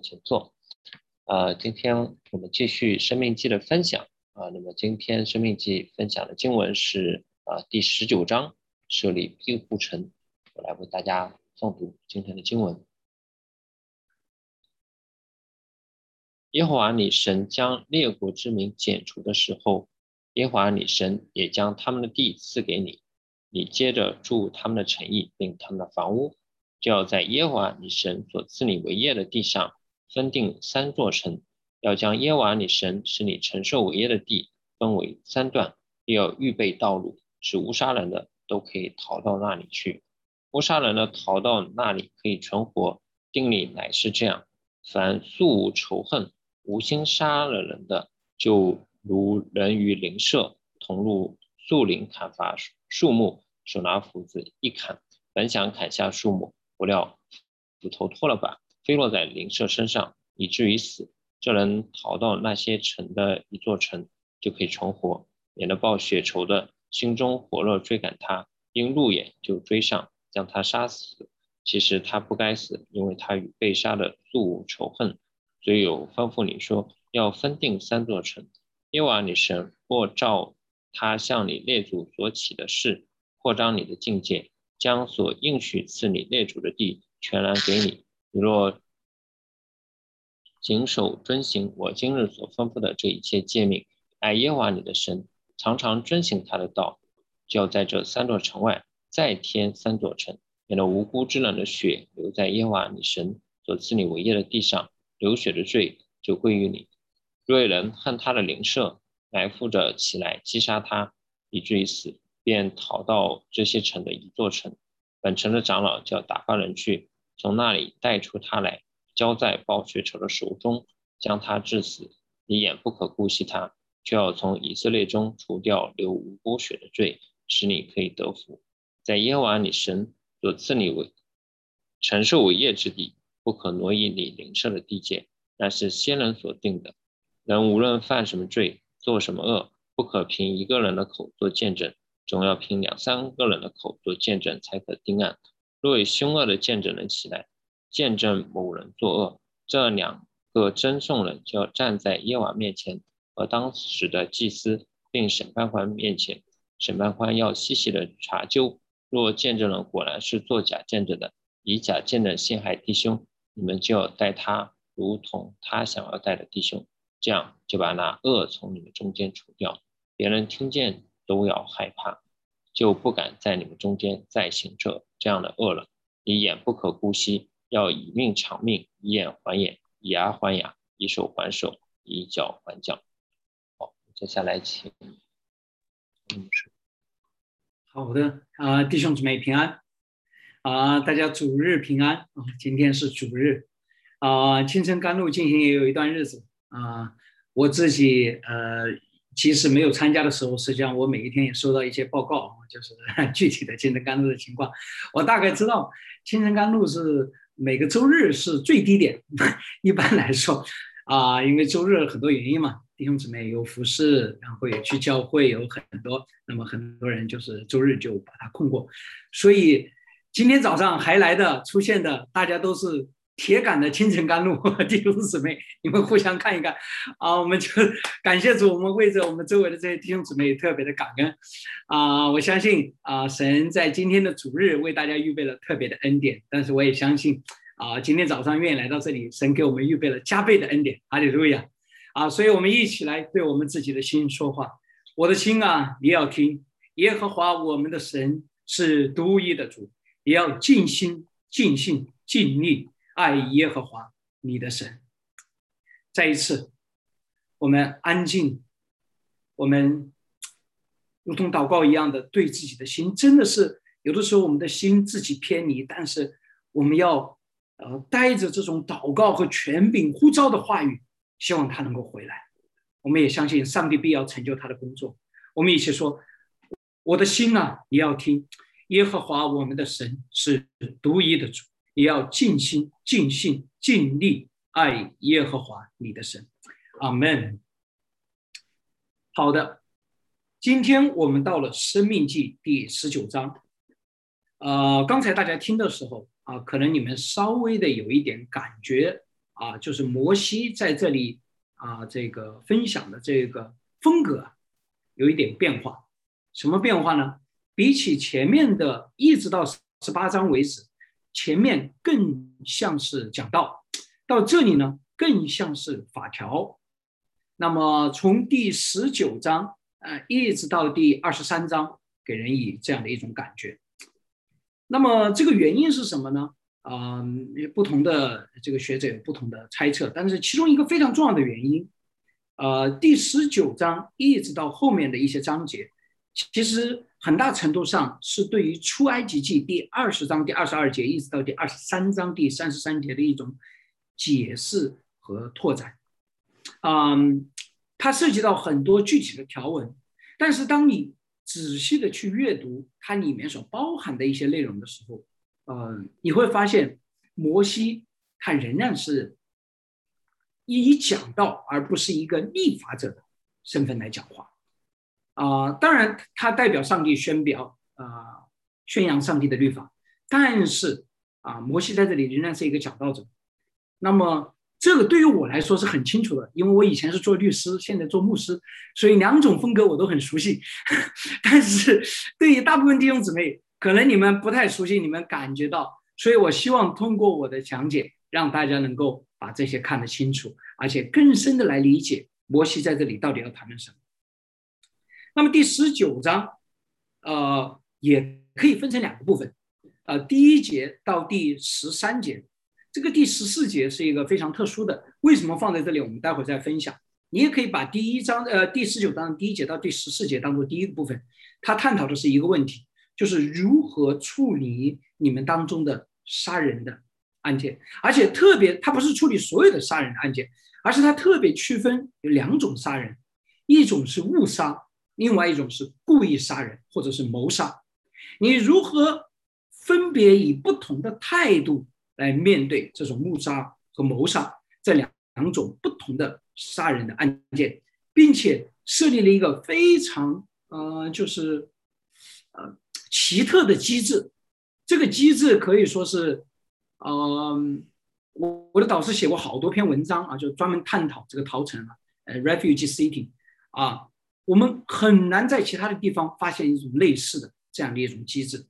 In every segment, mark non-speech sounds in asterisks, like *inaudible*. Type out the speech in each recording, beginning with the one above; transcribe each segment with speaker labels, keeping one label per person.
Speaker 1: 请坐。呃，今天我们继续《生命记》的分享啊。那么今天《生命记》分享的经文是啊第十九章设立庇护城。我来为大家诵读今天的经文。耶和华你神将列国之民剪除的时候，耶和华你神也将他们的地赐给你，你接着住他们的城邑，并他们的房屋。就要在耶和华你神所赐你为业的地上分定三座城，要将耶瓦里神使你承受为业的地分为三段，又要预备道路，使乌杀人的都可以逃到那里去。乌杀人的逃到那里可以存活。定理乃是这样：凡素无仇恨、无心杀了人的，就如人于邻舍同入树林砍伐树木，手拿斧子一砍，本想砍下树木。不料斧头脱了把，飞落在灵舍身上，以至于死。这人逃到那些城的一座城，就可以重活，免得报血仇的心中火热追赶他，因入眼就追上，将他杀死。其实他不该死，因为他与被杀的素无仇恨。所以有吩咐你说，要分定三座城。耶和华你神或照他向你列祖所起的事，扩张你的境界。将所应许赐你列祖的地全然给你。你若谨守遵行我今日所吩咐的这一切诫命，爱耶和华你的神，常常遵行他的道，就要在这三座城外再添三座城，免得无辜之人的血流在耶和华你神所赐你为业的地上，流血的罪就归于你。若有人恨他的邻舍，埋伏着起来击杀他，以至于死。便逃到这些城的一座城，本城的长老就要打发人去，从那里带出他来，交在暴血仇的手中，将他致死。你眼不可姑息他，就要从以色列中除掉流无辜血的罪，使你可以得福。在耶和华你神所赐你为承受为业之地，不可挪移你灵舍的地界，那是先人所定的。人无论犯什么罪，做什么恶，不可凭一个人的口做见证。总要凭两三个人的口做见证才可定案。若有凶恶的见证人起来见证某人作恶，这两个真讼人就要站在耶瓦面前和当时的祭司并审判官面前。审判官要细细的查究。若见证人果然是作假见证的，以假见证陷害弟兄，你们就要待他如同他想要待的弟兄，这样就把那恶从你们中间除掉。别人听见。都要害怕，就不敢在你们中间再行这这样的恶了。以眼不可姑息，要以命偿命，以眼还眼，以牙还牙，以手还手，以脚还脚。好，接下来请。
Speaker 2: 好的啊，弟兄姊妹平安啊，大家主日平安啊，今天是主日啊，青城甘露进行也有一段日子啊，我自己呃。其实没有参加的时候，实际上我每一天也收到一些报告，就是 *laughs* 具体的青城甘露的情况。我大概知道青城甘露是每个周日是最低点。*laughs* 一般来说，啊，因为周日很多原因嘛，弟兄姊妹有服饰，然后也去教会，有很多，那么很多人就是周日就把它空过。所以今天早上还来的出现的，大家都是。铁杆的青城甘露，*laughs* 弟兄姊妹，你们互相看一看啊！我们就 *laughs* 感谢主，我们为着我们周围的这些弟兄姊妹也特别的感恩啊！我相信啊，神在今天的主日为大家预备了特别的恩典，但是我也相信啊，今天早上愿意来到这里，神给我们预备了加倍的恩典，哈利路亚啊！所以我们一起来对我们自己的心说话：我的心啊，你要听耶和华我们的神是独一的主，也要尽心、尽性、尽力。爱耶和华你的神。再一次，我们安静，我们如同祷告一样的对自己的心，真的是有的时候我们的心自己偏离，但是我们要呃带着这种祷告和权柄呼召的话语，希望他能够回来。我们也相信上帝必要成就他的工作。我们一起说：我的心啊，你要听耶和华我们的神是独一的主。也要尽心、尽心、尽力爱耶和华你的神，阿门。好的，今天我们到了《生命记》第十九章。呃，刚才大家听的时候啊，可能你们稍微的有一点感觉啊，就是摩西在这里啊这个分享的这个风格有一点变化。什么变化呢？比起前面的一直到十八章为止，前面更像是讲道，到这里呢更像是法条。那么从第十九章呃一直到第二十三章，给人以这样的一种感觉。那么这个原因是什么呢？啊，不同的这个学者有不同的猜测，但是其中一个非常重要的原因，呃，第十九章一直到后面的一些章节。其实很大程度上是对于出埃及记第二十章第二十二节一直到第二十三章第三十三节的一种解释和拓展。嗯，它涉及到很多具体的条文，但是当你仔细的去阅读它里面所包含的一些内容的时候，呃，你会发现摩西他仍然是以讲道而不是一个立法者的身份来讲话。啊，当然，他代表上帝宣表啊，宣扬上帝的律法。但是啊，摩西在这里仍然是一个讲道者。那么，这个对于我来说是很清楚的，因为我以前是做律师，现在做牧师，所以两种风格我都很熟悉。*laughs* 但是对于大部分弟兄姊妹，可能你们不太熟悉，你们感觉到，所以我希望通过我的讲解，让大家能够把这些看得清楚，而且更深的来理解摩西在这里到底要谈论什么。那么第十九章，呃，也可以分成两个部分，呃，第一节到第十三节，这个第十四节是一个非常特殊的，为什么放在这里？我们待会儿再分享。你也可以把第一章，呃，第十九章第一节到第十四节当做第一个部分，它探讨的是一个问题，就是如何处理你们当中的杀人的案件，而且特别，它不是处理所有的杀人案件，而是它特别区分有两种杀人，一种是误杀。另外一种是故意杀人或者是谋杀，你如何分别以不同的态度来面对这种误杀和谋杀这两两种不同的杀人的案件，并且设立了一个非常呃就是呃奇特的机制，这个机制可以说是，嗯，我我的导师写过好多篇文章啊，就专门探讨这个陶城啊，呃，refugee city 啊。我们很难在其他的地方发现一种类似的这样的一种机制。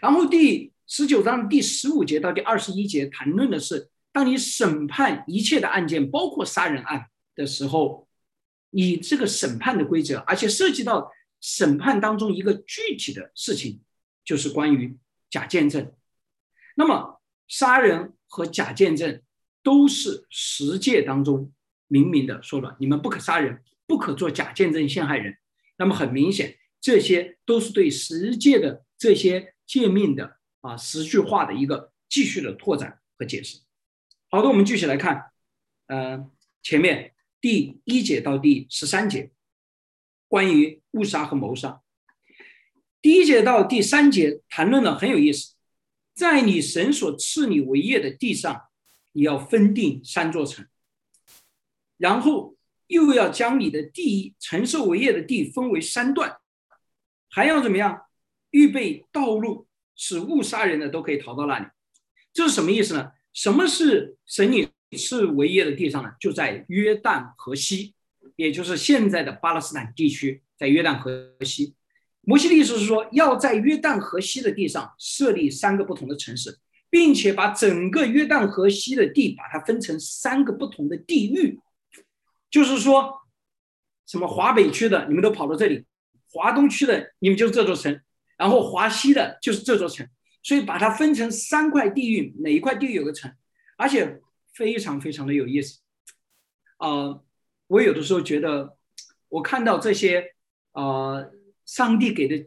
Speaker 2: 然后第十九章第十五节到第二十一节谈论的是，当你审判一切的案件，包括杀人案的时候，你这个审判的规则，而且涉及到审判当中一个具体的事情，就是关于假见证。那么杀人和假见证都是十诫当中明明的说了，你们不可杀人。不可做假见证陷害人，那么很明显，这些都是对十诫的这些诫命的啊十句话的一个继续的拓展和解释。好的，我们继续来看，呃，前面第一节到第十三节，关于误杀和谋杀。第一节到第三节谈论的很有意思，在你神所赐你为业的地上，你要分定三座城，然后。又要将你的地承受为业的地分为三段，还要怎么样？预备道路，使误杀人的都可以逃到那里。这是什么意思呢？什么是神你是为业的地上呢？就在约旦河西，也就是现在的巴勒斯坦地区，在约旦河西。摩西的意思是说，要在约旦河西的地上设立三个不同的城市，并且把整个约旦河西的地把它分成三个不同的地域。就是说，什么华北区的你们都跑到这里，华东区的你们就是这座城，然后华西的就是这座城，所以把它分成三块地域，哪一块地域有个城，而且非常非常的有意思。啊，我有的时候觉得，我看到这些啊，上帝给的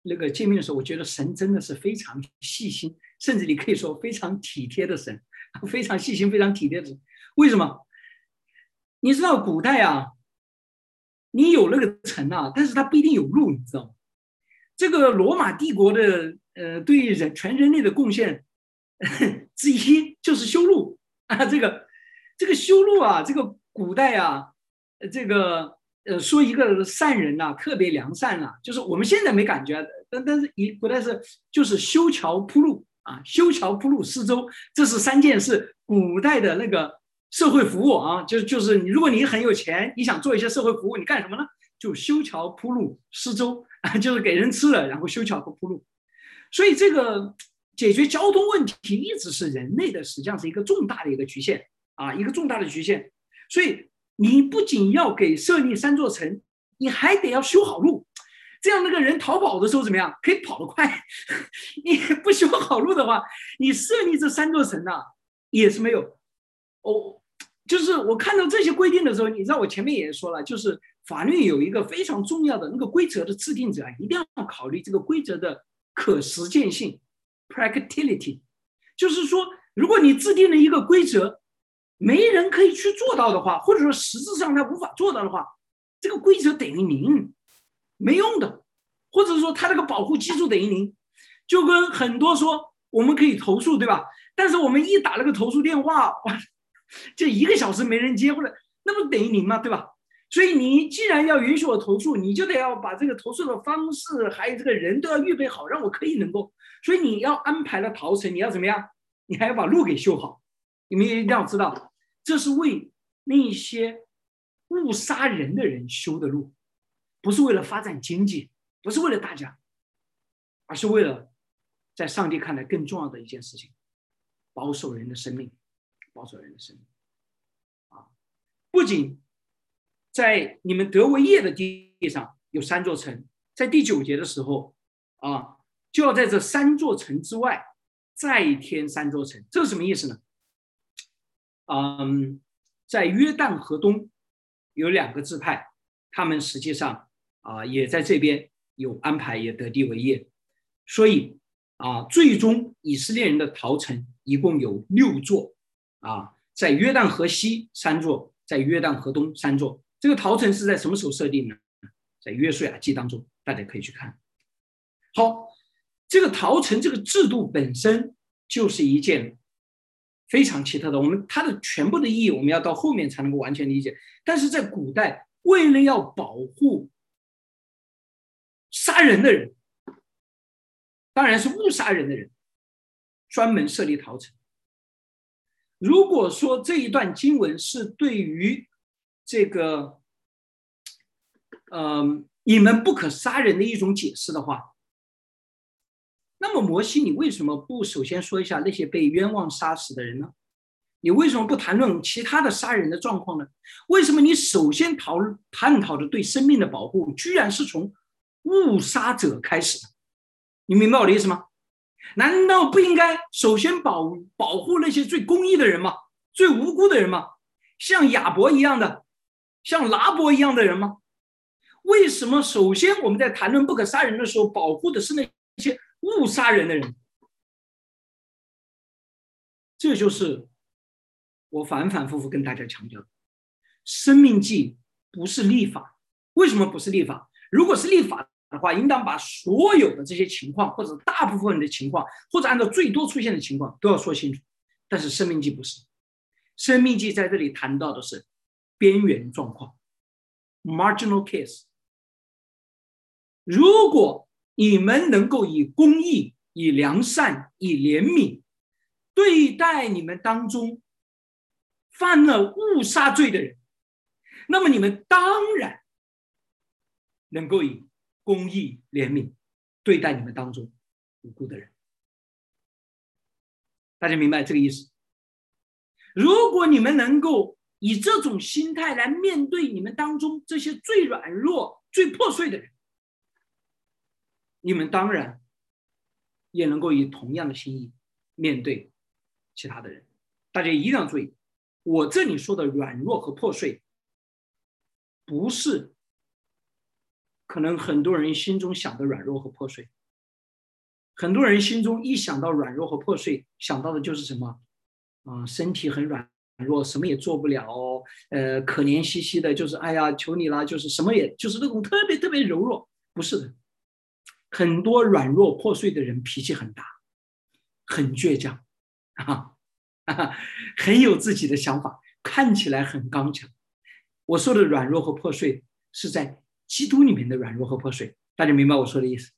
Speaker 2: 那个诫命的时候，我觉得神真的是非常细心，甚至你可以说非常体贴的神，*laughs* 非常细心、非常体贴的神。为什么？你知道古代啊，你有那个城啊，但是它不一定有路，你知道吗？这个罗马帝国的呃，对人全人类的贡献 *laughs* 之一就是修路啊。这个这个修路啊，这个古代啊，这个呃，说一个善人呐，特别良善啊，就是我们现在没感觉，但但是以古代是就是修桥铺路啊，修桥铺路四周，这是三件事，古代的那个社会服务啊，就就是你，如果你很有钱，你想做一些社会服务，你干什么呢？就修桥铺路、施粥啊，就是给人吃了，然后修桥和铺路。所以这个解决交通问题一直是人类的，实际上是一个重大的一个局限啊，一个重大的局限。所以你不仅要给设立三座城，你还得要修好路。这样那个人逃跑的时候怎么样？可以跑得快。*laughs* 你不修好路的话，你设立这三座城呢，也是没有。哦，就是我看到这些规定的时候，你知道我前面也说了，就是法律有一个非常重要的那个规则的制定者啊，一定要考虑这个规则的可实践性 （practicality）。就是说，如果你制定了一个规则，没人可以去做到的话，或者说实质上他无法做到的话，这个规则等于零。没用的，或者说他这个保护基数等于零，就跟很多说我们可以投诉，对吧？但是我们一打那个投诉电话，哇，*laughs* 这一个小时没人接，或者那不等于零吗？对吧？所以你既然要允许我投诉，你就得要把这个投诉的方式还有这个人都要预备好，让我可以能够。所以你要安排了逃城，你要怎么样？你还要把路给修好。你们一定要知道，这是为那些误杀人的人修的路。不是为了发展经济，不是为了大家，而是为了在上帝看来更重要的一件事情：保守人的生命，保守人的生命。啊，不仅在你们德维业的地上有三座城，在第九节的时候啊，就要在这三座城之外再添三座城。这是什么意思呢？嗯，在约旦河东有两个支派，他们实际上。啊，也在这边有安排，也得地为业，所以啊，最终以色列人的逃城一共有六座啊，在约旦河西三座，在约旦河东三座。这个陶城是在什么时候设定呢？在约书亚记当中，大家可以去看。好，这个陶城这个制度本身就是一件非常奇特的，我们它的全部的意义，我们要到后面才能够完全理解。但是在古代，为了要保护。杀人的人，当然是误杀人的人，专门设立陶城。如果说这一段经文是对于这个，嗯，你们不可杀人的一种解释的话，那么摩西，你为什么不首先说一下那些被冤枉杀死的人呢？你为什么不谈论其他的杀人的状况呢？为什么你首先讨探讨的对生命的保护，居然是从？误杀者开始，你明白我的意思吗？难道不应该首先保保护那些最公益的人吗？最无辜的人吗？像亚伯一样的，像拿伯一样的人吗？为什么首先我们在谈论不可杀人的时候，保护的是那些误杀人的人？这就是我反反复复跟大家强调的：生命记不是立法。为什么不是立法？如果是立法的话，应当把所有的这些情况，或者大部分的情况，或者按照最多出现的情况都要说清楚。但是生命记不是，生命记在这里谈到的是边缘状况 （marginal case）。如果你们能够以公义、以良善、以怜悯对待你们当中犯了误杀罪的人，那么你们当然。能够以公义、怜悯对待你们当中无辜的人，大家明白这个意思？如果你们能够以这种心态来面对你们当中这些最软弱、最破碎的人，你们当然也能够以同样的心意面对其他的人。大家一定要注意，我这里说的软弱和破碎，不是。可能很多人心中想的软弱和破碎，很多人心中一想到软弱和破碎，想到的就是什么？啊，身体很软弱，什么也做不了，呃，可怜兮兮的，就是哎呀，求你了，就是什么也就是那种特别特别柔弱。不是的，很多软弱破碎的人脾气很大，很倔强，啊，*laughs* 很有自己的想法，看起来很刚强。我说的软弱和破碎是在。基督里面的软弱和破碎，大家明白我说的意思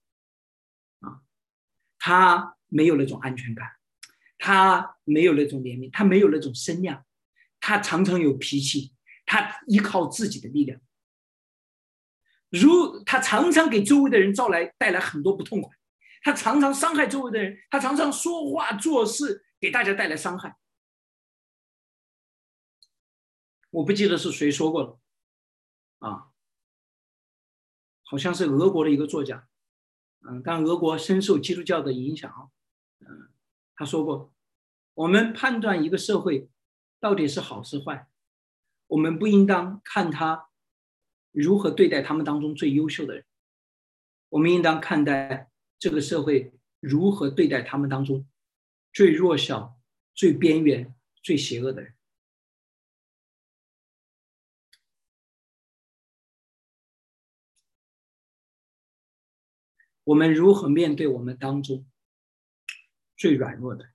Speaker 2: 啊？他没有那种安全感，他没有那种怜悯，他没有那种身量，他常常有脾气，他依靠自己的力量。如他常常给周围的人招来带来很多不痛快，他常常伤害周围的人，他常常说话做事给大家带来伤害。我不记得是谁说过了，啊，好像是俄国的一个作家，嗯，但俄国深受基督教的影响，嗯，他说过，我们判断一个社会到底是好是坏，我们不应当看他。如何对待他们当中最优秀的人？我们应当看待这个社会如何对待他们当中最弱小、最边缘、最邪恶的人。我们如何面对我们当中最软弱的、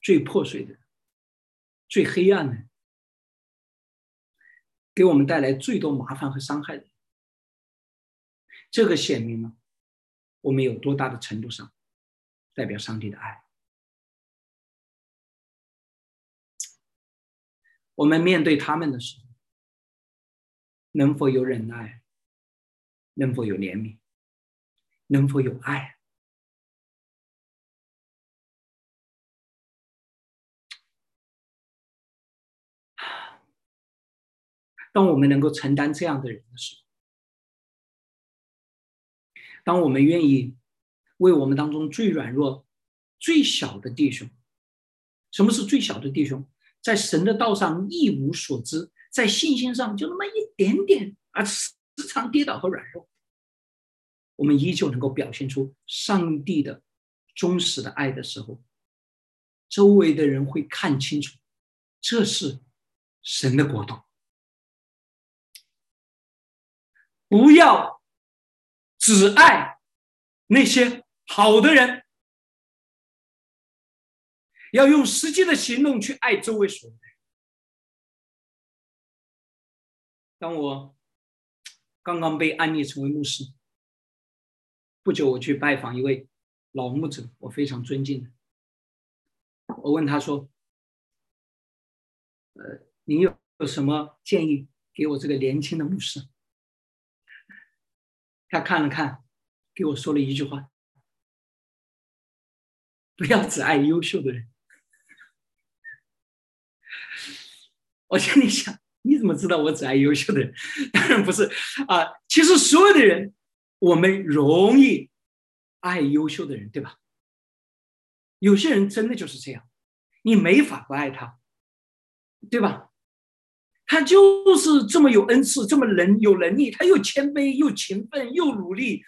Speaker 2: 最破碎的、最黑暗的？给我们带来最多麻烦和伤害的，这个显明了我们有多大的程度上代表上帝的爱。我们面对他们的时候，能否有忍耐？能否有怜悯？能否有爱？*sighs* 当我们能够承担这样的人的时候，当我们愿意为我们当中最软弱、最小的弟兄，什么是最小的弟兄？在神的道上一无所知，在信心上就那么一点点，而时常跌倒和软弱，我们依旧能够表现出上帝的忠实的爱的时候，周围的人会看清楚，这是神的国度。不要只爱那些好的人，要用实际的行动去爱周围所有人。当我刚刚被安利成为牧师不久，我去拜访一位老牧者，我非常尊敬的。我问他说：“呃，您有有什么建议给我这个年轻的牧师？”他看了看，给我说了一句话：“不要只爱优秀的人。”我心里想：“你怎么知道我只爱优秀的人？”当然不是啊，其实所有的人，我们容易爱优秀的人，对吧？有些人真的就是这样，你没法不爱他，对吧？他就是这么有恩赐，这么能有能力，他又谦卑又勤奋又努力，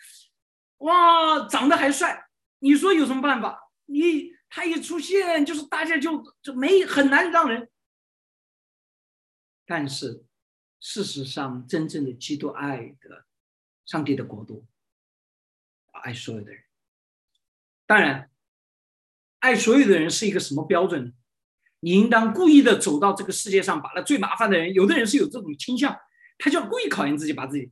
Speaker 2: 哇，长得还帅，你说有什么办法？你他一出现，就是大家就就没很难让人。但是事实上，真正的基督爱的上帝的国度，爱所有的人。当然，爱所有的人是一个什么标准呢？你应当故意的走到这个世界上，把那最麻烦的人，有的人是有这种倾向，他就要故意考验自己，把自己。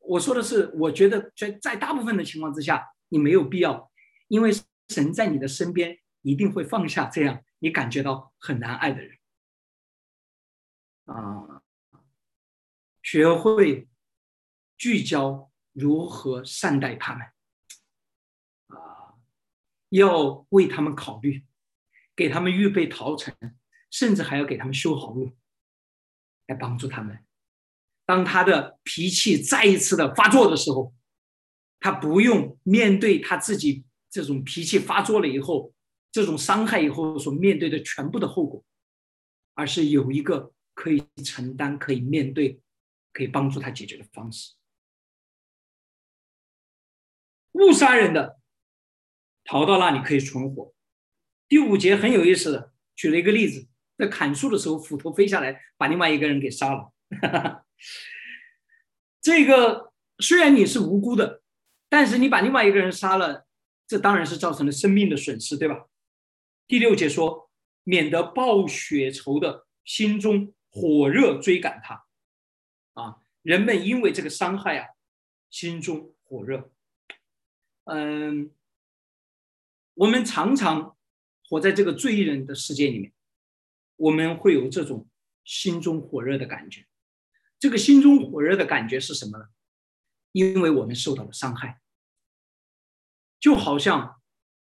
Speaker 2: 我说的是，我觉得在在大部分的情况之下，你没有必要，因为神在你的身边一定会放下这样你感觉到很难爱的人。啊，学会聚焦如何善待他们，啊，要为他们考虑。给他们预备逃城，甚至还要给他们修好路，来帮助他们。当他的脾气再一次的发作的时候，他不用面对他自己这种脾气发作了以后，这种伤害以后所面对的全部的后果，而是有一个可以承担、可以面对、可以帮助他解决的方式。误杀人的，逃到那里可以存活。第五节很有意思的，举了一个例子，在砍树的时候，斧头飞下来，把另外一个人给杀了。*laughs* 这个虽然你是无辜的，但是你把另外一个人杀了，这当然是造成了生命的损失，对吧？第六节说，免得报血仇的心中火热追赶他，啊，人们因为这个伤害啊，心中火热。嗯，我们常常。活在这个罪人的世界里面，我们会有这种心中火热的感觉。这个心中火热的感觉是什么呢？因为我们受到了伤害，就好像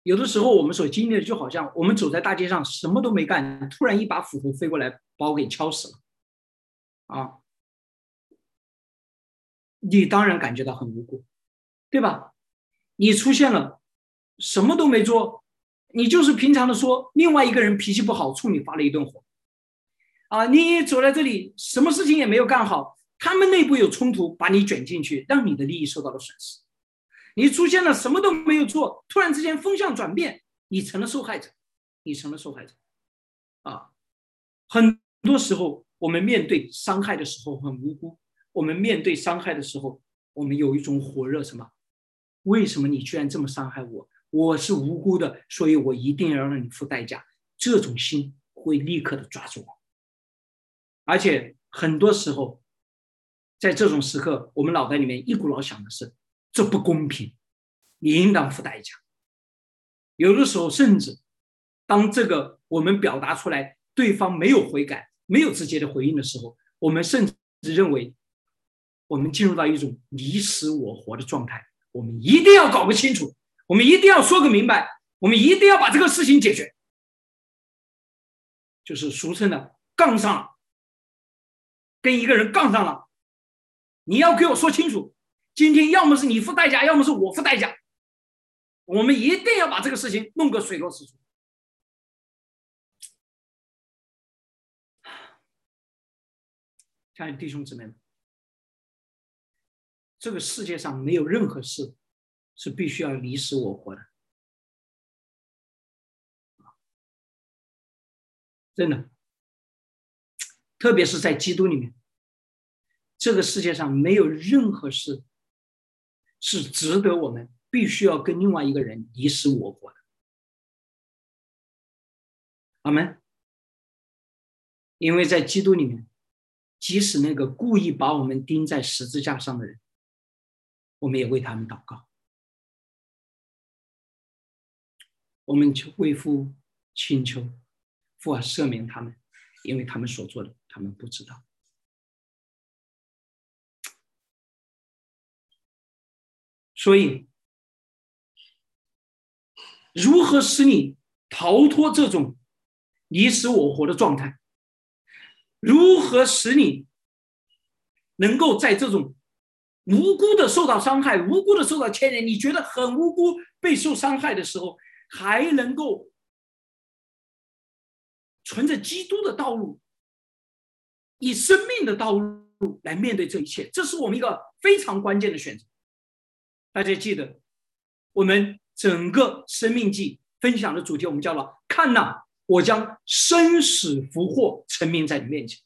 Speaker 2: 有的时候我们所经历的，就好像我们走在大街上什么都没干，突然一把斧头飞过来把我给敲死了，啊，你当然感觉到很无辜，对吧？你出现了，什么都没做，你就是平常的说另外一个人脾气不好，冲你发了一顿火，啊，你走在这里什么事情也没有干好。他们内部有冲突，把你卷进去，让你的利益受到了损失。你出现了什么都没有做，突然之间风向转变，你成了受害者，你成了受害者。啊，很多时候我们面对伤害的时候很无辜，我们面对伤害的时候，我们有一种火热，什么？为什么你居然这么伤害我？我是无辜的，所以我一定要让你付代价。这种心会立刻的抓住我，而且很多时候。在这种时刻，我们脑袋里面一股脑想的是：这不公平，你应当付代价。有的时候，甚至当这个我们表达出来，对方没有悔改、没有直接的回应的时候，我们甚至认为，我们进入到一种你死我活的状态。我们一定要搞个清楚，我们一定要说个明白，我们一定要把这个事情解决，就是俗称的杠上了，跟一个人杠上了。你要给我说清楚，今天要么是你付代价，要么是我付代价。我们一定要把这个事情弄个水落石出。亲爱的弟兄姊妹们，这个世界上没有任何事是必须要你死我活的，真的，特别是在基督里面。这个世界上没有任何事是值得我们必须要跟另外一个人你死我活的。阿门。因为在基督里面，即使那个故意把我们钉在十字架上的人，我们也为他们祷告。我们求为父请求父啊赦免他们，因为他们所做的，他们不知道。所以，如何使你逃脱这种你死我活的状态？如何使你能够在这种无辜的受到伤害、无辜的受到牵连，你觉得很无辜、被受伤害的时候，还能够存着基督的道路，以生命的道路来面对这一切？这是我们一个非常关键的选择。大家记得，我们整个生命记分享的主题，我们叫了“看呐，我将生死福祸陈明在你面前”。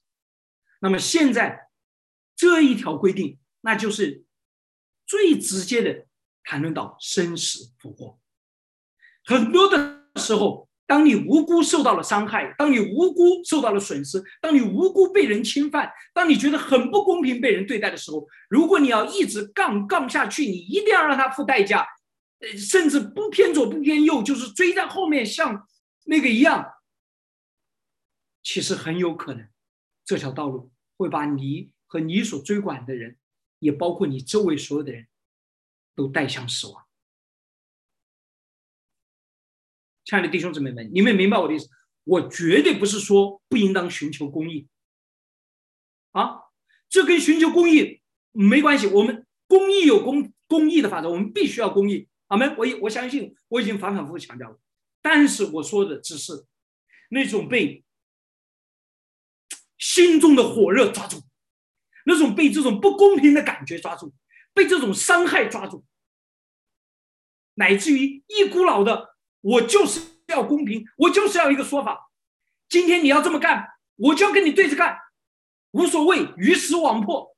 Speaker 2: 那么现在这一条规定，那就是最直接的谈论到生死福祸。很多的时候。当你无辜受到了伤害，当你无辜受到了损失，当你无辜被人侵犯，当你觉得很不公平被人对待的时候，如果你要一直杠杠下去，你一定要让他付代价，呃，甚至不偏左不偏右，就是追在后面像那个一样，其实很有可能这条道路会把你和你所追管的人，也包括你周围所有的人都带向死亡。亲爱的弟兄姊妹们，你们明白我的意思？我绝对不是说不应当寻求公义，啊，这跟寻求公义没关系。我们公义有公公义的法则，我们必须要公义。阿门。我我相信我已经反反复复强调了，但是我说的只是那种被心中的火热抓住，那种被这种不公平的感觉抓住，被这种伤害抓住，乃至于一股脑的。我就是要公平，我就是要一个说法。今天你要这么干，我就要跟你对着干，无所谓鱼死网破。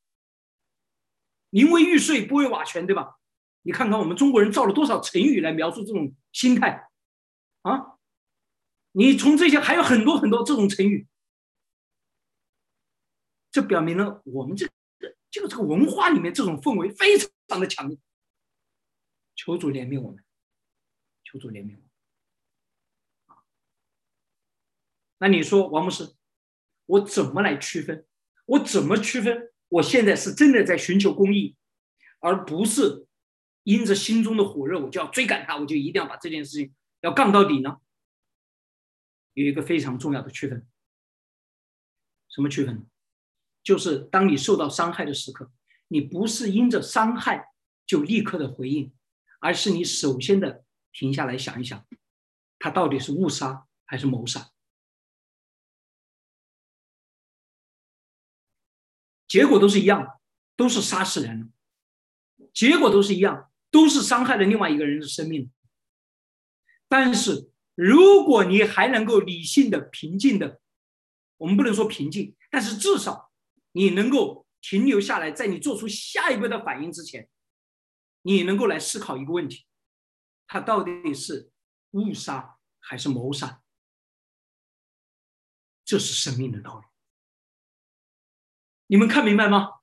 Speaker 2: 宁为玉碎，不为瓦全，对吧？你看看我们中国人造了多少成语来描述这种心态啊？你从这些还有很多很多这种成语，这表明了我们这个这个这个文化里面这种氛围非常的强烈。求主怜悯我们，求主怜悯我们。那你说王牧师，我怎么来区分？我怎么区分？我现在是真的在寻求公义，而不是因着心中的火热，我就要追赶他，我就一定要把这件事情要杠到底呢？有一个非常重要的区分，什么区分？就是当你受到伤害的时刻，你不是因着伤害就立刻的回应，而是你首先的停下来想一想，他到底是误杀还是谋杀？结果都是一样的，都是杀死人了，结果都是一样，都是伤害了另外一个人的生命。但是，如果你还能够理性的、平静的，我们不能说平静，但是至少你能够停留下来，在你做出下一步的反应之前，你能够来思考一个问题：他到底是误杀还是谋杀？这是生命的道理。你们看明白吗？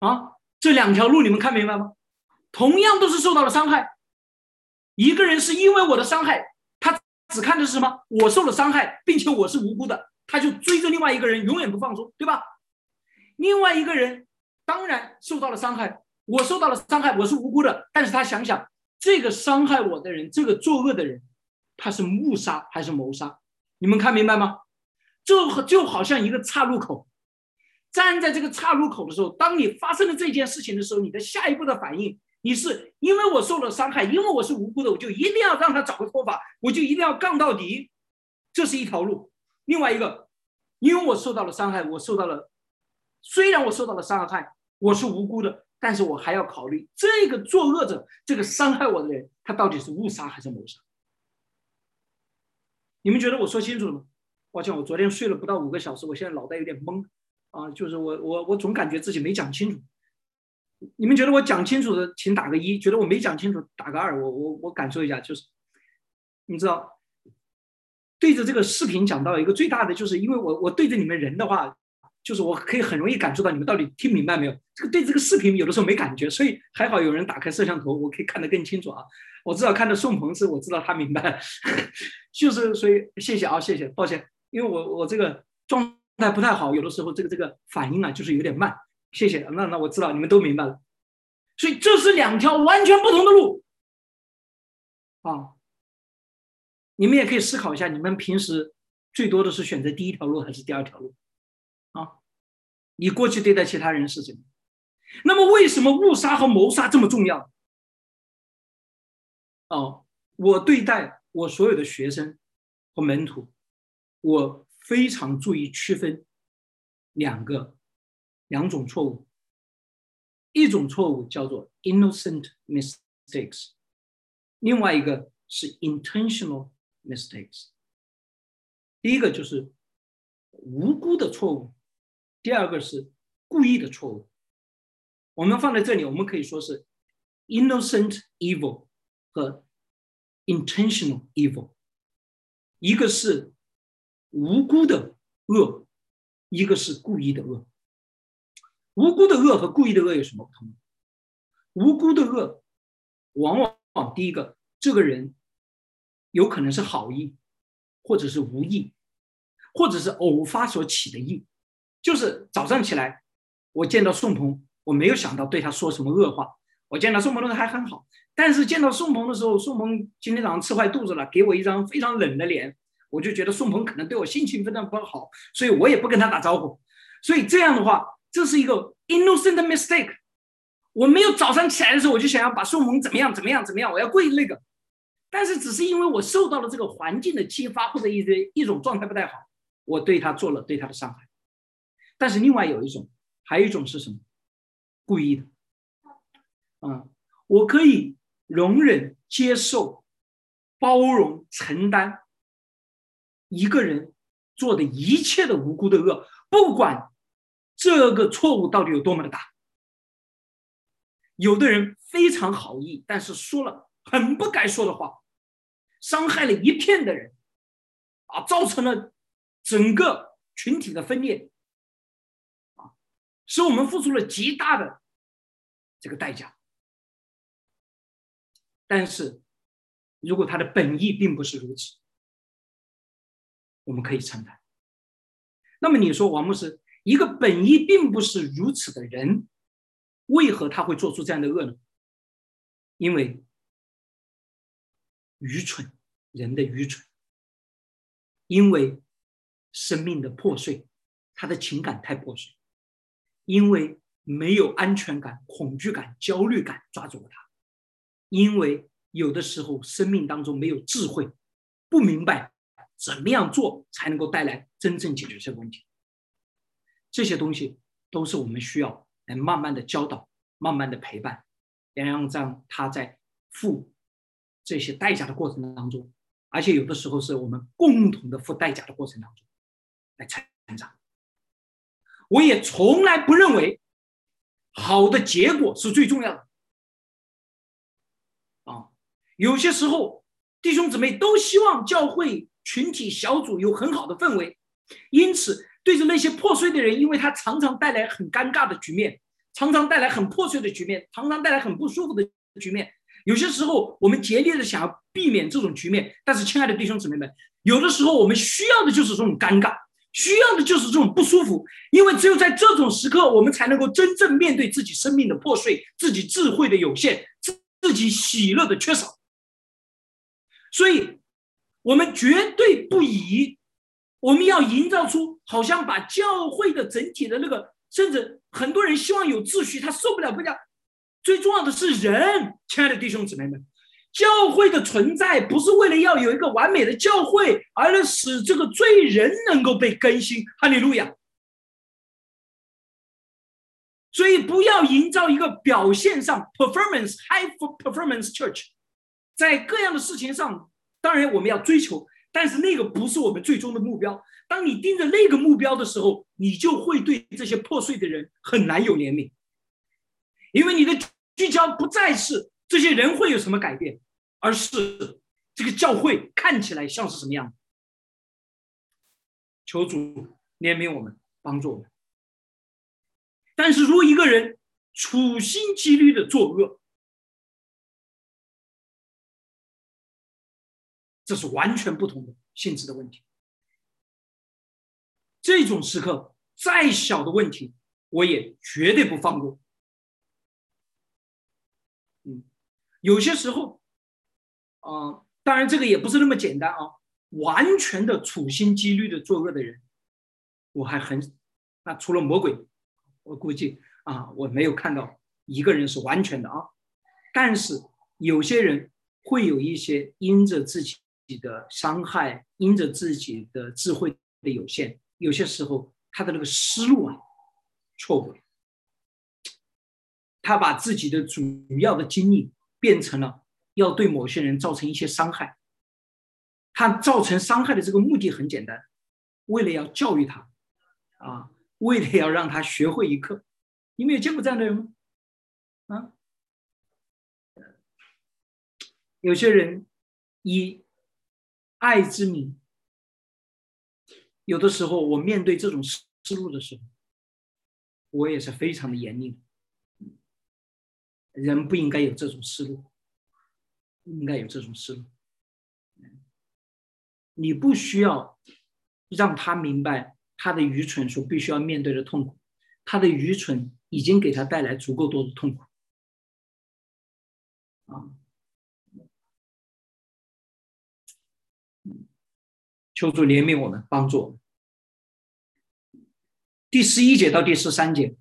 Speaker 2: 啊，这两条路你们看明白吗？同样都是受到了伤害，一个人是因为我的伤害，他只看的是什么？我受了伤害，并且我是无辜的，他就追着另外一个人永远不放松，对吧？另外一个人当然受到了伤害，我受到了伤害，我是无辜的，但是他想想，这个伤害我的人，这个作恶的人，他是误杀还是谋杀？你们看明白吗？就就好像一个岔路口。站在这个岔路口的时候，当你发生了这件事情的时候，你的下一步的反应，你是因为我受了伤害，因为我是无辜的，我就一定要让他找个说法，我就一定要杠到底，这是一条路。另外一个，因为我受到了伤害，我受到了，虽然我受到了伤害，我是无辜的，但是我还要考虑这个作恶者，这个伤害我的人，他到底是误杀还是谋杀？你们觉得我说清楚了吗？抱歉，我昨天睡了不到五个小时，我现在脑袋有点懵。啊，就是我我我总感觉自己没讲清楚。你们觉得我讲清楚的，请打个一；觉得我没讲清楚，打个二。我我我感受一下，就是你知道，对着这个视频讲到一个最大的，就是因为我我对着你们人的话，就是我可以很容易感受到你们到底听明白没有。这个对这个视频有的时候没感觉，所以还好有人打开摄像头，我可以看得更清楚啊。我至少看到宋鹏是，我知道他明白，*laughs* 就是所以谢谢啊，谢谢，抱歉，因为我我这个状。态不太好，有的时候这个这个反应啊，就是有点慢。谢谢，那那我知道你们都明白了。所以这是两条完全不同的路啊！你们也可以思考一下，你们平时最多的是选择第一条路还是第二条路？你过去对待其他人是怎么？那么为什么误杀和谋杀这么重要？哦，我对待我所有的学生和门徒，我。非常注意区分两个两种错误，一种错误叫做 innocent mistakes，另外一个是 intentional mistakes。第一个就是无辜的错误，第二个是故意的错误。我们放在这里，我们可以说是 innocent evil 和 intentional evil，一个是。无辜的恶，一个是故意的恶。无辜的恶和故意的恶有什么不同？无辜的恶，往往第一个，这个人有可能是好意，或者是无意，或者是偶发所起的意。就是早上起来，我见到宋鹏，我没有想到对他说什么恶话。我见到宋鹏的时候还很好，但是见到宋鹏的时候，宋鹏今天早上吃坏肚子了，给我一张非常冷的脸。我就觉得宋鹏可能对我心情非常不好，所以我也不跟他打招呼。所以这样的话，这是一个 innocent mistake。我没有早上起来的时候，我就想要把宋鹏怎么样怎么样怎么样，我要跪那个。但是只是因为我受到了这个环境的激发，或者一些一种状态不太好，我对他做了对他的伤害。但是另外有一种，还有一种是什么？故意的。嗯，我可以容忍、接受、包容、承担。一个人做的一切的无辜的恶，不管这个错误到底有多么的大，有的人非常好意，但是说了很不该说的话，伤害了一片的人，啊，造成了整个群体的分裂，使我们付出了极大的这个代价。但是，如果他的本意并不是如此。我们可以承担。那么你说王牧师，一个本意并不是如此的人，为何他会做出这样的恶呢？因为愚蠢，人的愚蠢，因为生命的破碎，他的情感太破碎，因为没有安全感、恐惧感、焦虑感抓住了他，因为有的时候生命当中没有智慧，不明白怎么样做才能够带来真正解决这个问题。这些东西都是我们需要来慢慢的教导、慢慢的陪伴。然后让他在付这些代价的过程当中，而且有的时候是我们共同的付代价的过程当中来成长。我也从来不认为好的结果是最重要的。啊，有些时候弟兄姊妹都希望教会群体小组有很好的氛围，因此对着那些破碎的人，因为他常常带来很尴尬的局面。常常带来很破碎的局面，常常带来很不舒服的局面。有些时候，我们竭力的想要避免这种局面，但是，亲爱的弟兄姊妹们，有的时候我们需要的就是这种尴尬，需要的就是这种不舒服，因为只有在这种时刻，我们才能够真正面对自己生命的破碎、自己智慧的有限、自己喜乐的缺少。所以，我们绝对不以我们要营造出好像把教会的整体的那个。甚至很多人希望有秩序，他受不了不讲。最重要的是人，亲爱的弟兄姊妹们，教会的存在不是为了要有一个完美的教会，而是使这个罪人能够被更新。哈利路亚。所以不要营造一个表现上 performance high performance church，在各样的事情上，当然我们要追求，但是那个不是我们最终的目标。当你盯着那个目标的时候，你就会对这些破碎的人很难有怜悯，因为你的聚焦不再是这些人会有什么改变，而是这个教会看起来像是什么样。求主怜悯我们，帮助我们。但是，如果一个人处心积虑的作恶，这是完全不同的性质的问题。这种时刻，再小的问题，我也绝对不放过。嗯，有些时候，啊，当然这个也不是那么简单啊。完全的处心积虑的作恶的人，我还很，那除了魔鬼，我估计啊，我没有看到一个人是完全的啊。但是有些人会有一些因着自己的伤害，因着自己的智慧的有限。有些时候，他的那个思路啊，错误。他把自己的主要的精力变成了要对某些人造成一些伤害。他造成伤害的这个目的很简单，为了要教育他，啊，为了要让他学会一课。你们有见过这样的人吗？啊，有些人以爱之名。有的时候，我面对这种思路的时候，我也是非常的严厉的。人不应该有这种思路，应该有这种思路。你不需要让他明白他的愚蠢所必须要面对的痛苦，他的愚蠢已经给他带来足够多的痛苦。啊，求主怜悯我们，帮助我们。第十一节到第十三节，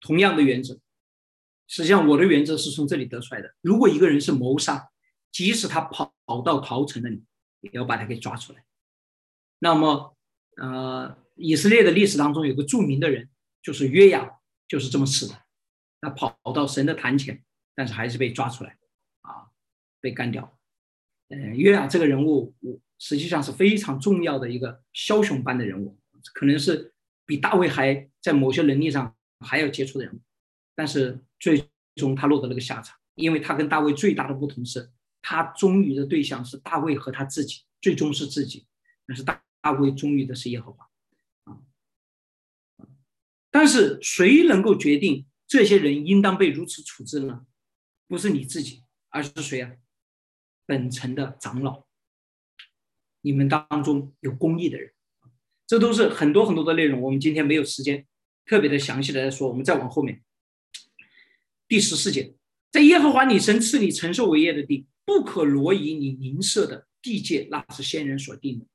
Speaker 2: 同样的原则。实际上，我的原则是从这里得出来的。如果一个人是谋杀，即使他跑到逃城了，你也要把他给抓出来。那么，呃，以色列的历史当中有个著名的人，就是约雅，就是这么死的。他跑到神的坛前，但是还是被抓出来，啊，被干掉。嗯，约雅这个人物，实际上是非常重要的一个枭雄般的人物，可能是比大卫还在某些能力上还要杰出的人物，但是最终他落得那个下场，因为他跟大卫最大的不同是，他忠于的对象是大卫和他自己，最终是自己，但是大卫忠于的是耶和华，啊，但是谁能够决定这些人应当被如此处置呢？不是你自己，而是谁啊？本城的长老。你们当中有公义的人。这都是很多很多的内容，我们今天没有时间特别的详细的来说，我们再往后面。第十四节，在耶和华你神赐你承受为业的地，不可挪移你邻舍的地界，那是先人所定的。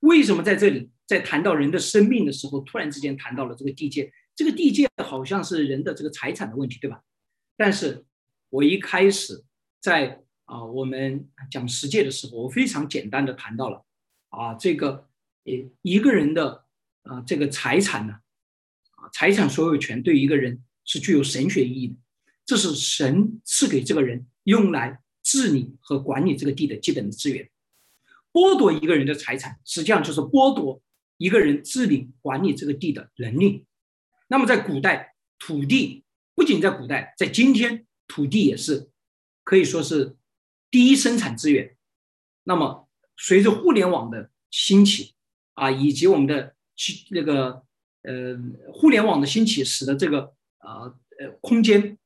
Speaker 2: 为什么在这里，在谈到人的生命的时候，突然之间谈到了这个地界？这个地界好像是人的这个财产的问题，对吧？但是我一开始在啊我们讲十诫的时候，我非常简单的谈到了啊这个呃。一个人的啊，这个财产呢，啊，财产所有权对一个人是具有神学意义的，这是神赐给这个人用来治理和管理这个地的基本的资源。剥夺一个人的财产，实际上就是剥夺一个人治理管理这个地的能力。那么在古代，土地不仅在古代，在今天，土地也是可以说是第一生产资源。那么随着互联网的兴起，啊，以及我们的那个呃互联网的兴起，使得这个呃呃空间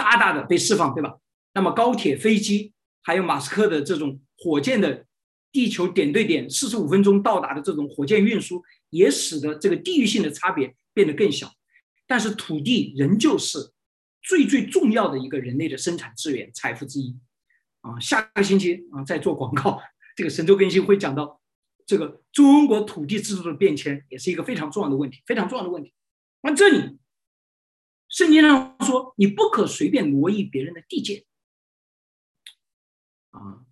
Speaker 2: 大大的被释放，对吧？那么高铁、飞机，还有马斯克的这种火箭的地球点对点四十五分钟到达的这种火箭运输，也使得这个地域性的差别变得更小。但是土地仍旧是最最重要的一个人类的生产资源、财富之一。啊，下个星期啊再做广告，*laughs* 这个神州更新会讲到。这个中国土地制度的变迁也是一个非常重要的问题，非常重要的问题。那这里，圣经上说你不可随便挪移别人的地界，啊，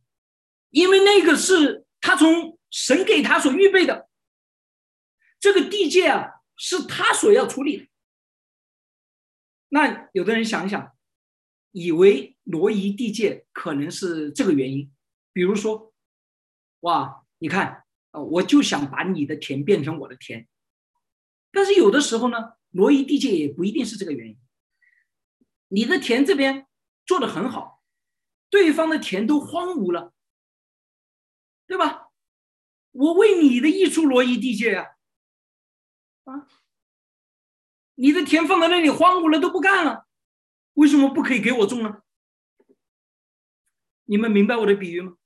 Speaker 2: 因为那个是他从神给他所预备的，这个地界啊是他所要处理的。那有的人想想，以为挪移地界可能是这个原因，比如说，哇，你看。我就想把你的田变成我的田，但是有的时候呢，挪移地界也不一定是这个原因。你的田这边做的很好，对方的田都荒芜了，对吧？我为你的益处挪移地界呀，啊，你的田放在那里荒芜了都不干了，为什么不可以给我种呢？你们明白我的比喻吗？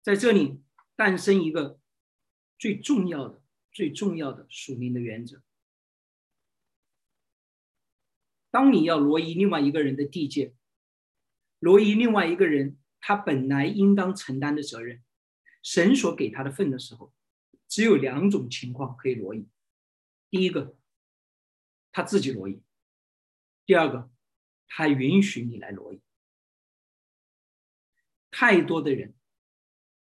Speaker 2: 在这里诞生一个最重要的、最重要的属灵的原则：当你要挪移另外一个人的地界，挪移另外一个人他本来应当承担的责任，神所给他的份的时候，只有两种情况可以挪移。第一个，他自己挪移；第二个，他允许你来挪移。太多的人。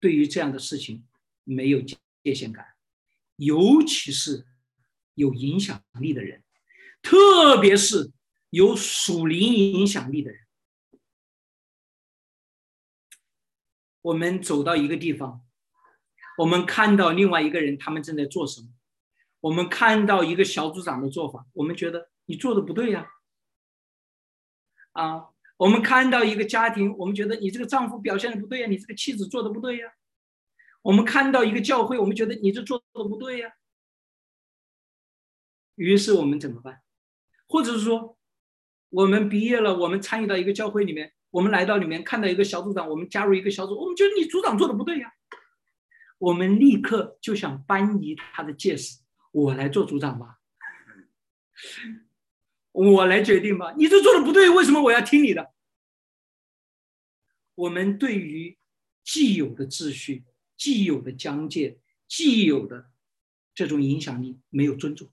Speaker 2: 对于这样的事情没有界限感，尤其是有影响力的人，特别是有属灵影响力的人。我们走到一个地方，我们看到另外一个人他们正在做什么，我们看到一个小组长的做法，我们觉得你做的不对呀，啊。我们看到一个家庭，我们觉得你这个丈夫表现的不对呀，你这个妻子做的不对呀。我们看到一个教会，我们觉得你这做的不对呀。于是我们怎么办？或者是说，我们毕业了，我们参与到一个教会里面，我们来到里面看到一个小组长，我们加入一个小组，我们觉得你组长做的不对呀。我们立刻就想搬移他的戒指，我来做组长吧。我来决定吧，你这做的不对，为什么我要听你的？我们对于既有的秩序、既有的疆界、既有的这种影响力没有尊重。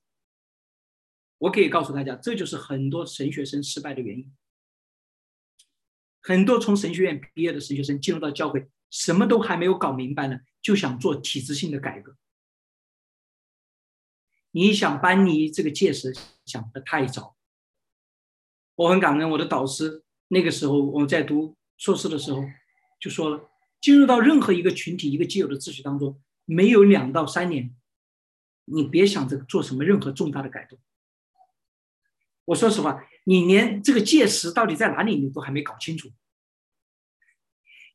Speaker 2: 我可以告诉大家，这就是很多神学生失败的原因。很多从神学院毕业的神学生进入到教会，什么都还没有搞明白呢，就想做体制性的改革。你想搬离这个界石，想的太早。我很感恩我的导师，那个时候我在读硕士的时候就说了，进入到任何一个群体、一个既有的秩序当中，没有两到三年，你别想着做什么任何重大的改动。我说实话，你连这个界石到底在哪里，你都还没搞清楚，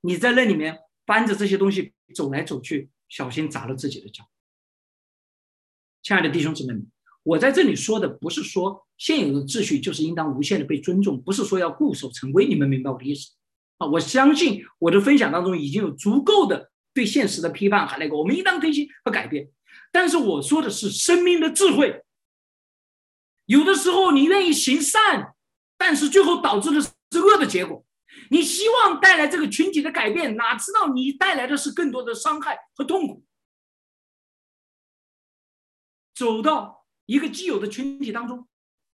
Speaker 2: 你在那里面搬着这些东西走来走去，小心砸了自己的脚。亲爱的弟兄姊妹们。我在这里说的不是说现有的秩序就是应当无限的被尊重，不是说要固守成规，你们明白我的意思？啊，我相信我的分享当中已经有足够的对现实的批判和那个我们应当更新和改变。但是我说的是生命的智慧。有的时候你愿意行善，但是最后导致的是恶的结果。你希望带来这个群体的改变，哪知道你带来的是更多的伤害和痛苦。走到一个既有的群体当中，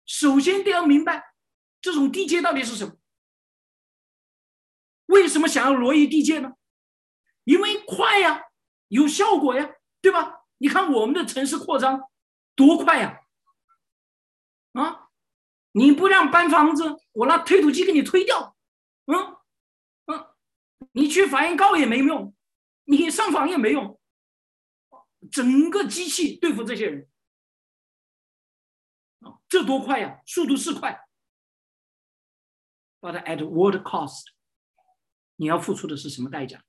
Speaker 2: 首先得要明白这种地界到底是什么。为什么想要挪移地界呢？因为快呀，有效果呀，对吧？你看我们的城市扩张多快呀！啊，你不让搬房子，我拿推土机给你推掉。嗯嗯，你去法院告也没用，你上访也没用，整个机器对付这些人，啊，这多快呀！速度是快，but at what cost？你要付出的是什么代价？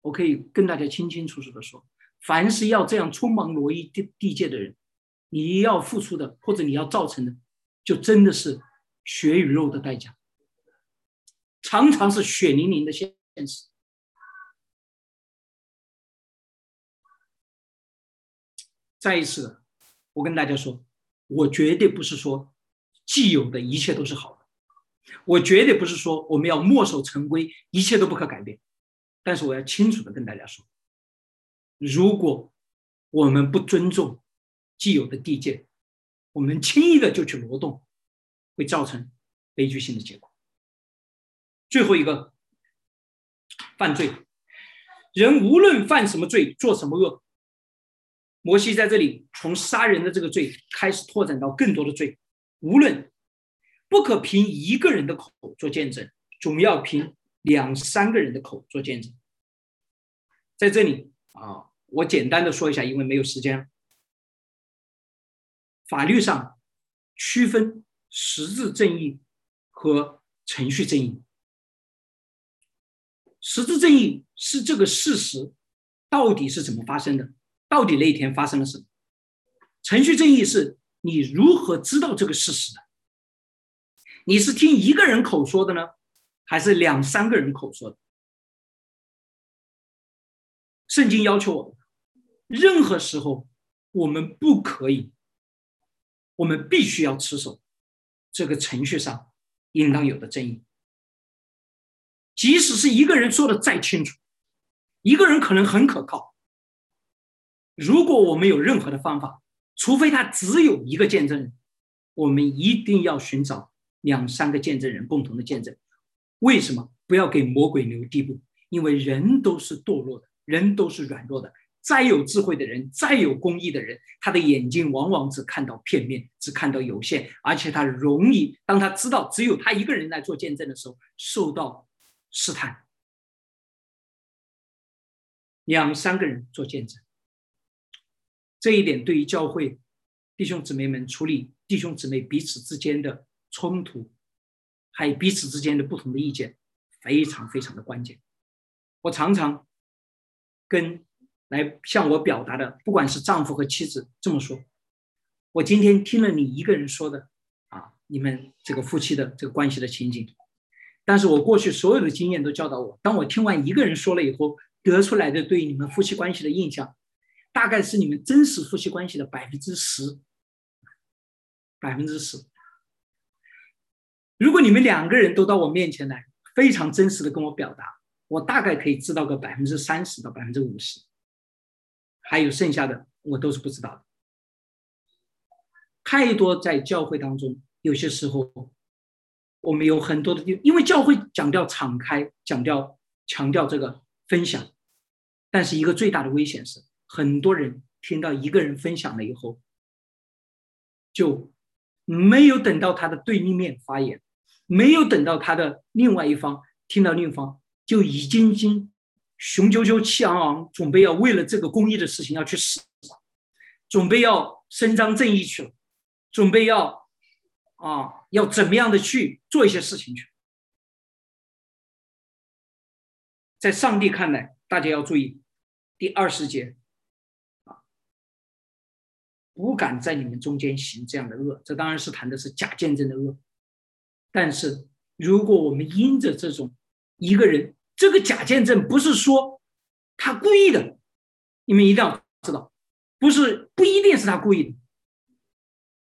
Speaker 2: 我可以跟大家清清楚楚的说，凡是要这样匆忙挪移地地界的人，你要付出的或者你要造成的，就真的是。血与肉的代价，常常是血淋淋的现实。再一次，我跟大家说，我绝对不是说既有的一切都是好的，我绝对不是说我们要墨守成规，一切都不可改变。但是我要清楚的跟大家说，如果我们不尊重既有的地界，我们轻易的就去挪动。会造成悲剧性的结果。最后一个，犯罪，人无论犯什么罪，做什么恶，摩西在这里从杀人的这个罪开始拓展到更多的罪，无论不可凭一个人的口做见证，总要凭两三个人的口做见证。在这里啊，我简单的说一下，因为没有时间。法律上区分。实质正义和程序正义。实质正义是这个事实到底是怎么发生的，到底那一天发生了什么？程序正义是你如何知道这个事实的？你是听一个人口说的呢，还是两三个人口说的？圣经要求我们，任何时候我们不可以，我们必须要持守。这个程序上应当有的正义，即使是一个人说的再清楚，一个人可能很可靠。如果我们有任何的方法，除非他只有一个见证人，我们一定要寻找两三个见证人共同的见证。为什么不要给魔鬼留地步？因为人都是堕落的，人都是软弱的。再有智慧的人，再有公义的人，他的眼睛往往只看到片面，只看到有限，而且他容易，当他知道只有他一个人来做见证的时候，受到试探。两三个人做见证，这一点对于教会弟兄姊妹们处理弟兄姊妹彼此之间的冲突，还有彼此之间的不同的意见，非常非常的关键。我常常跟。来向我表达的，不管是丈夫和妻子这么说，我今天听了你一个人说的啊，你们这个夫妻的这个关系的情景，但是我过去所有的经验都教导我，当我听完一个人说了以后，得出来的对你们夫妻关系的印象，大概是你们真实夫妻关系的百分之十，百分之十。如果你们两个人都到我面前来，非常真实的跟我表达，我大概可以知道个百分之三十到百分之五十。还有剩下的，我都是不知道的。太多在教会当中，有些时候我们有很多的，因为教会强调敞开，强调强调这个分享，但是一个最大的危险是，很多人听到一个人分享了以后，就没有等到他的对立面发言，没有等到他的另外一方听到另一方，就已经经。雄赳赳气昂昂，准备要为了这个公益的事情要去死，准备要伸张正义去了，准备要啊，要怎么样的去做一些事情去？在上帝看来，大家要注意第二十节啊，不敢在你们中间行这样的恶。这当然是谈的是假见证的恶，但是如果我们因着这种一个人，这个假见证不是说他故意的，你们一定要知道，不是不一定是他故意的，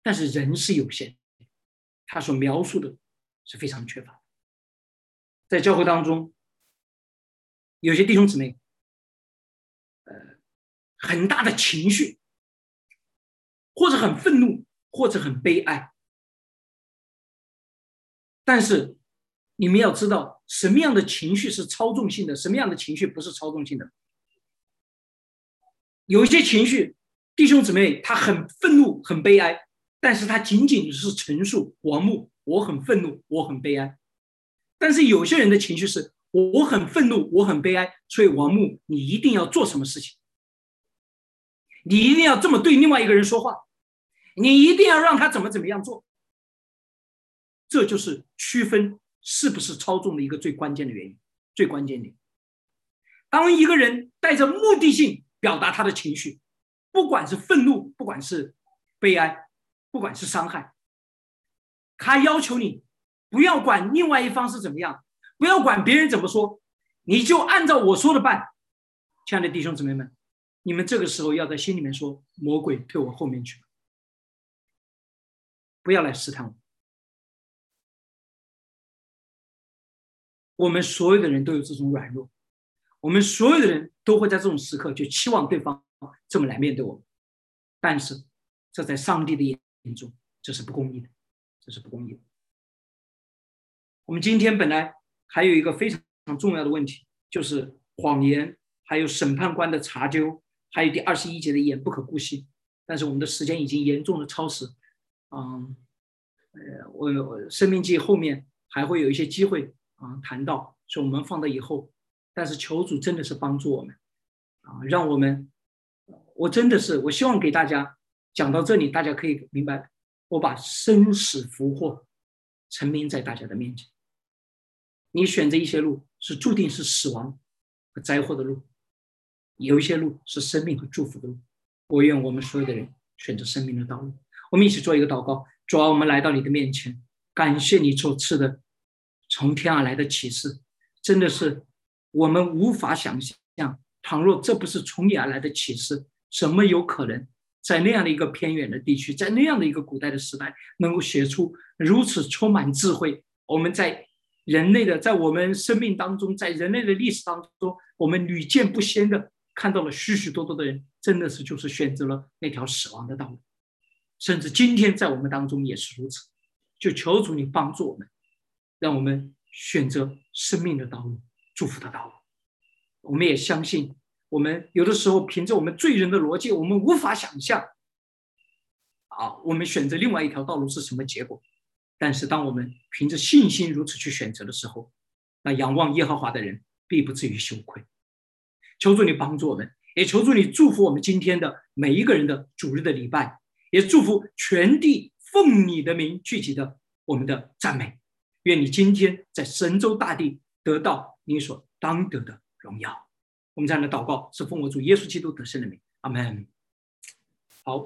Speaker 2: 但是人是有限，他所描述的是非常缺乏。在教会当中，有些弟兄姊妹，呃，很大的情绪，或者很愤怒，或者很悲哀，但是。你们要知道什么样的情绪是操纵性的，什么样的情绪不是操纵性的。有一些情绪，弟兄姊妹他很愤怒、很悲哀，但是他仅仅是陈述王木，我很愤怒，我很悲哀。但是有些人的情绪是，我很愤怒，我很悲哀，所以王木，你一定要做什么事情？你一定要这么对另外一个人说话，你一定要让他怎么怎么样做。这就是区分。是不是操纵的一个最关键的原因？最关键点，当一个人带着目的性表达他的情绪，不管是愤怒，不管是悲哀，不管是伤害，他要求你不要管另外一方是怎么样，不要管别人怎么说，你就按照我说的办。亲爱的弟兄姊妹们，你们这个时候要在心里面说：“魔鬼退我后面去，不要来试探我。”我们所有的人都有这种软弱，我们所有的人都会在这种时刻就期望对方这么来面对我们，但是这在上帝的眼中这是不公义的，这是不公义的。我们今天本来还有一个非常重要的问题，就是谎言，还有审判官的查究，还有第二十一节的言不可姑息，但是我们的时间已经严重的超时，嗯，呃，我我生命记后面还会有一些机会。啊，谈到说我们放到以后，但是求主真的是帮助我们，啊，让我们，我真的是我希望给大家讲到这里，大家可以明白，我把生死福祸陈明在大家的面前。你选择一些路是注定是死亡和灾祸的路，有一些路是生命和祝福的路。我愿我们所有的人选择生命的道路。我们一起做一个祷告，主啊，我们来到你的面前，感谢你所赐的。从天而来的启示，真的是我们无法想象。倘若这不是从你而来的启示，怎么有可能在那样的一个偏远的地区，在那样的一个古代的时代，能够写出如此充满智慧？我们在人类的，在我们生命当中，在人类的历史当中，我们屡见不鲜的看到了许许多多的人，真的是就是选择了那条死亡的道路，甚至今天在我们当中也是如此。就求主你帮助我们。让我们选择生命的道路，祝福的道路。我们也相信，我们有的时候凭着我们罪人的逻辑，我们无法想象，啊，我们选择另外一条道路是什么结果。但是，当我们凭着信心如此去选择的时候，那仰望耶和华的人必不至于羞愧。求助你帮助我们，也求助你祝福我们今天的每一个人的主日的礼拜，也祝福全地奉你的名聚集的我们的赞美。愿你今天在神州大地得到你所当得的荣耀。我们这样的祷告是奉我主耶稣基督得胜的名，阿门。